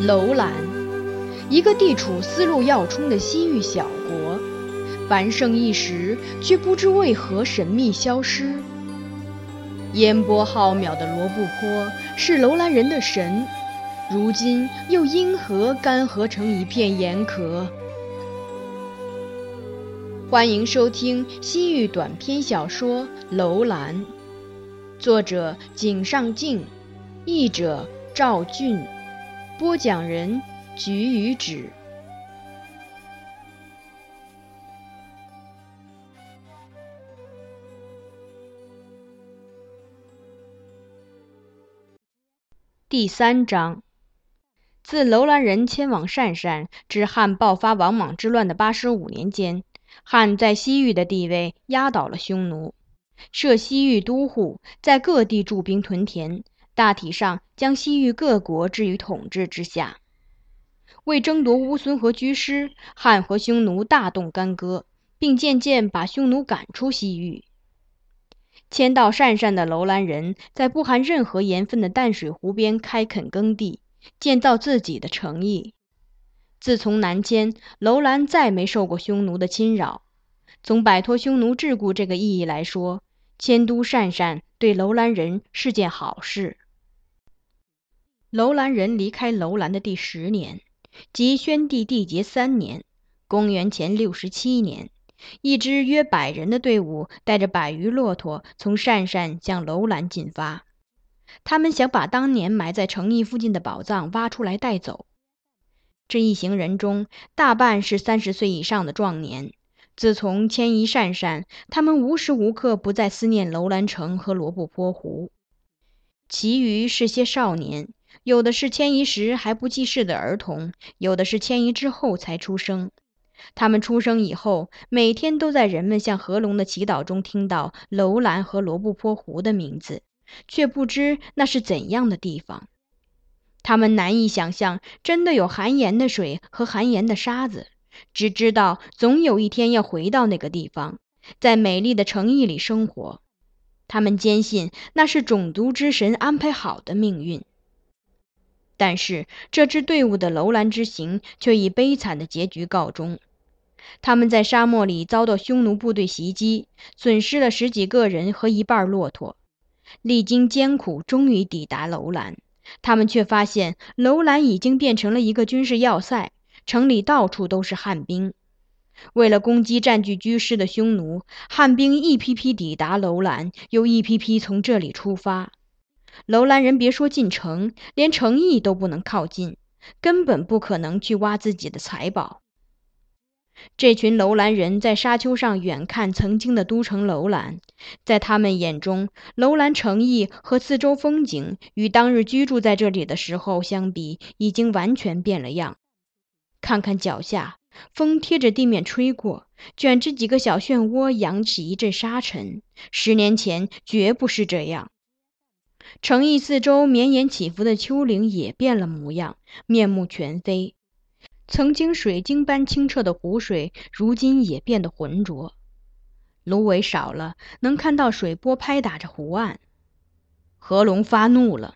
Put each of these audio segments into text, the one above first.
楼兰，一个地处丝路要冲的西域小国，繁盛一时，却不知为何神秘消失。烟波浩渺的罗布泊是楼兰人的神，如今又因何干涸成一片盐壳？欢迎收听西域短篇小说《楼兰》，作者井上静，译者赵俊，播讲人菊与纸。第三章，自楼兰人迁往鄯善至汉爆发王莽之乱的八十五年间。汉在西域的地位压倒了匈奴，设西域都护，在各地驻兵屯田，大体上将西域各国置于统治之下。为争夺乌孙和居师，汉和匈奴大动干戈，并渐渐把匈奴赶出西域。迁到鄯善的楼兰人，在不含任何盐分的淡水湖边开垦耕地，建造自己的城邑。自从南迁，楼兰再没受过匈奴的侵扰。从摆脱匈奴桎梏这个意义来说，迁都鄯善对楼兰人是件好事。楼兰人离开楼兰的第十年，即宣帝缔结三年（公元前六十七年），一支约百人的队伍带着百余骆驼从鄯善向楼兰进发。他们想把当年埋在城邑附近的宝藏挖出来带走。这一行人中，大半是三十岁以上的壮年。自从迁移鄯善，他们无时无刻不在思念楼兰城和罗布泊湖。其余是些少年，有的是迁移时还不记事的儿童，有的是迁移之后才出生。他们出生以后，每天都在人们向合龙的祈祷中听到楼兰和罗布泊湖的名字，却不知那是怎样的地方。他们难以想象，真的有含盐的水和含盐的沙子，只知道总有一天要回到那个地方，在美丽的城邑里生活。他们坚信那是种族之神安排好的命运。但是这支队伍的楼兰之行却以悲惨的结局告终。他们在沙漠里遭到匈奴部队袭击，损失了十几个人和一半骆驼，历经艰苦，终于抵达楼兰。他们却发现楼兰已经变成了一个军事要塞，城里到处都是汉兵。为了攻击占据居师的匈奴，汉兵一批批抵达楼兰，又一批批从这里出发。楼兰人别说进城，连城邑都不能靠近，根本不可能去挖自己的财宝。这群楼兰人在沙丘上远看曾经的都城楼兰，在他们眼中，楼兰城邑和四周风景与当日居住在这里的时候相比，已经完全变了样。看看脚下，风贴着地面吹过，卷着几个小漩涡，扬起一阵沙尘。十年前绝不是这样。城邑四周绵延起伏的丘陵也变了模样，面目全非。曾经水晶般清澈的湖水，如今也变得浑浊。芦苇少了，能看到水波拍打着湖岸。河龙发怒了。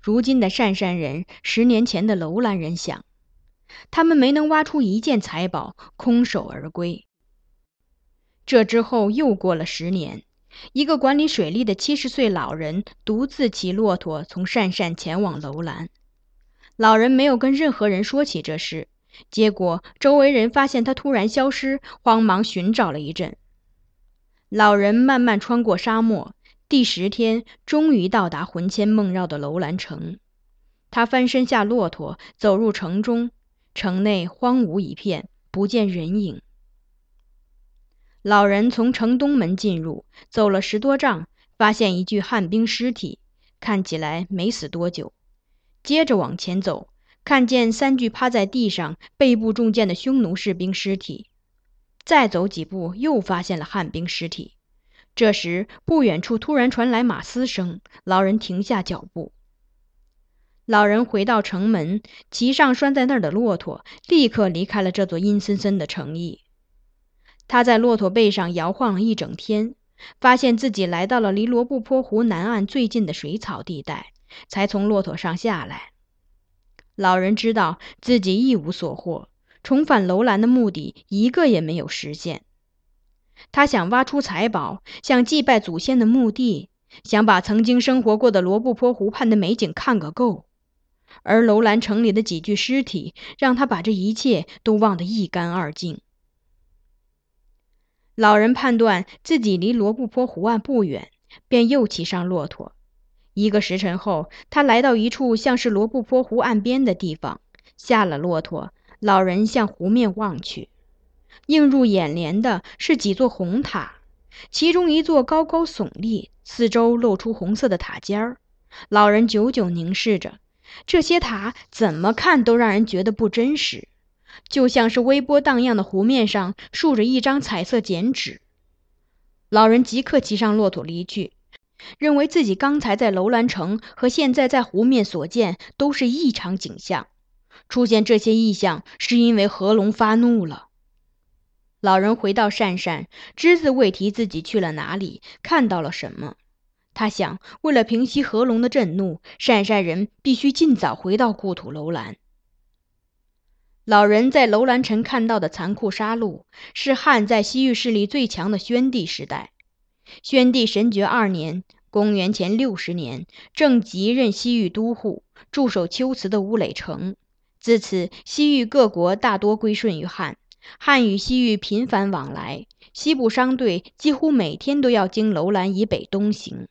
如今的鄯善人，十年前的楼兰人想，他们没能挖出一件财宝，空手而归。这之后又过了十年，一个管理水利的七十岁老人独自骑骆驼从鄯善前往楼兰。老人没有跟任何人说起这事，结果周围人发现他突然消失，慌忙寻找了一阵。老人慢慢穿过沙漠，第十天终于到达魂牵梦绕的楼兰城。他翻身下骆驼，走入城中，城内荒芜一片，不见人影。老人从城东门进入，走了十多丈，发现一具汉兵尸体，看起来没死多久。接着往前走，看见三具趴在地上、背部中箭的匈奴士兵尸体。再走几步，又发现了汉兵尸体。这时，不远处突然传来马嘶声，老人停下脚步。老人回到城门，骑上拴在那儿的骆驼，立刻离开了这座阴森森的城邑。他在骆驼背上摇晃了一整天，发现自己来到了离罗布泊湖南岸最近的水草地带。才从骆驼上下来。老人知道自己一无所获，重返楼兰的目的一个也没有实现。他想挖出财宝，想祭拜祖先的墓地，想把曾经生活过的罗布泊湖畔的美景看个够。而楼兰城里的几具尸体，让他把这一切都忘得一干二净。老人判断自己离罗布泊湖岸不远，便又骑上骆驼。一个时辰后，他来到一处像是罗布泊湖岸边的地方，下了骆驼。老人向湖面望去，映入眼帘的是几座红塔，其中一座高高耸立，四周露出红色的塔尖儿。老人久久凝视着这些塔，怎么看都让人觉得不真实。就像是微波荡漾的湖面上竖着一张彩色剪纸。老人即刻骑上骆驼离去，认为自己刚才在楼兰城和现在在湖面所见都是异常景象。出现这些异象是因为河龙发怒了。老人回到鄯善，只字未提自己去了哪里，看到了什么。他想，为了平息何龙的震怒，鄯善人必须尽早回到故土楼兰。老人在楼兰城看到的残酷杀戮，是汉在西域势力最强的宣帝时代。宣帝神爵二年（公元前六十年），正即任西域都护，驻守龟兹的乌垒城。自此，西域各国大多归顺于汉，汉与西域频繁往来，西部商队几乎每天都要经楼兰以北东行。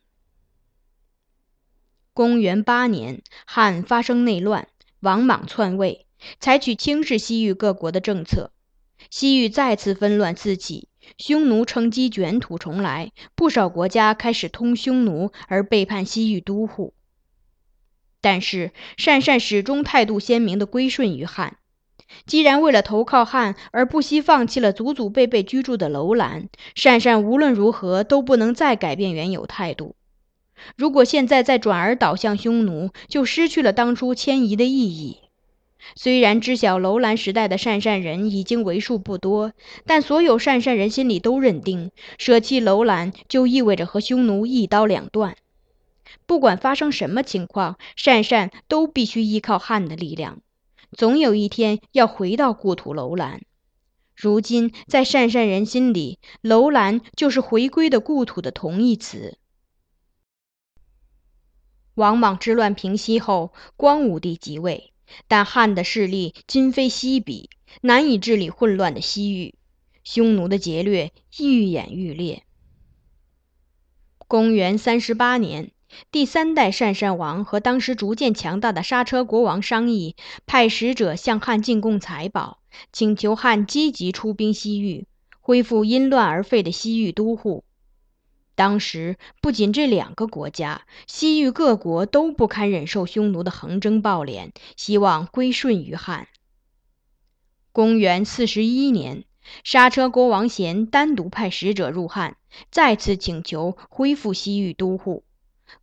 公元八年，汉发生内乱，王莽篡位。采取轻视西域各国的政策，西域再次纷乱四起，匈奴乘机卷土重来，不少国家开始通匈奴而背叛西域都护。但是鄯善始终态度鲜明地归顺于汉。既然为了投靠汉而不惜放弃了祖祖辈辈居住的楼兰，鄯善无论如何都不能再改变原有态度。如果现在再转而倒向匈奴，就失去了当初迁移的意义。虽然知晓楼兰时代的鄯善人已经为数不多，但所有鄯善人心里都认定，舍弃楼兰就意味着和匈奴一刀两断。不管发生什么情况，鄯善都必须依靠汉的力量，总有一天要回到故土楼兰。如今，在鄯善人心里，楼兰就是回归的故土的同义词。王莽之乱平息后，光武帝即位。但汉的势力今非昔比，难以治理混乱的西域，匈奴的劫掠愈演愈烈。公元三十八年，第三代鄯善王和当时逐渐强大的莎车国王商议，派使者向汉进贡财宝，请求汉积极出兵西域，恢复因乱而废的西域都护。当时不仅这两个国家，西域各国都不堪忍受匈奴的横征暴敛，希望归顺于汉。公元四十一年，莎车国王贤单独派使者入汉，再次请求恢复西域都护。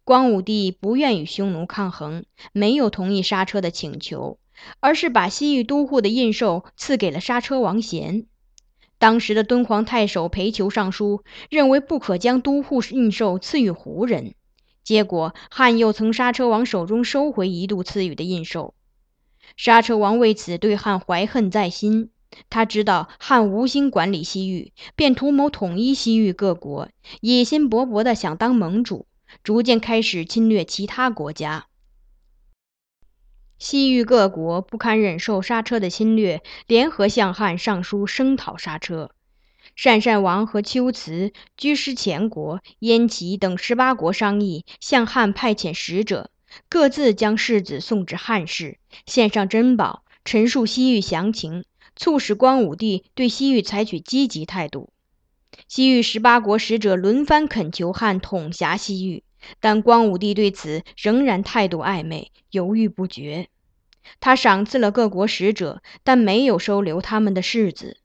光武帝不愿与匈奴抗衡，没有同意莎车的请求，而是把西域都护的印绶赐给了莎车王贤。当时的敦煌太守裴求上书，认为不可将都护印绶赐予胡人。结果汉又从莎车王手中收回一度赐予的印绶，莎车王为此对汉怀恨在心。他知道汉无心管理西域，便图谋统一西域各国，野心勃勃地想当盟主，逐渐开始侵略其他国家。西域各国不堪忍受刹车的侵略，联合向汉上书声讨刹车。鄯善王和龟兹、居师前国、燕齐等十八国商议，向汉派遣使者，各自将世子送至汉室，献上珍宝，陈述西域详情，促使光武帝对西域采取积极态度。西域十八国使者轮番恳求汉统辖西域。但光武帝对此仍然态度暧昧，犹豫不决。他赏赐了各国使者，但没有收留他们的世子。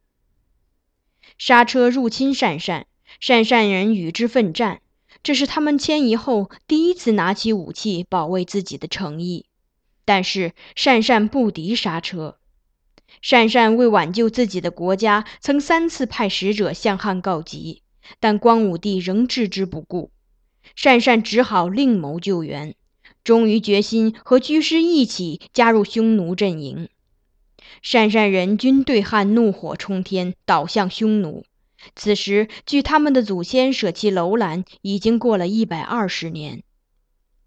刹车入侵鄯善，鄯善人与之奋战，这是他们迁移后第一次拿起武器保卫自己的诚意。但是鄯善不敌刹车。鄯善为挽救自己的国家，曾三次派使者向汉告急，但光武帝仍置之不顾。善善只好另谋救援，终于决心和居师一起加入匈奴阵营。善善人军对汉怒火冲天，倒向匈奴。此时，距他们的祖先舍弃楼兰已经过了一百二十年。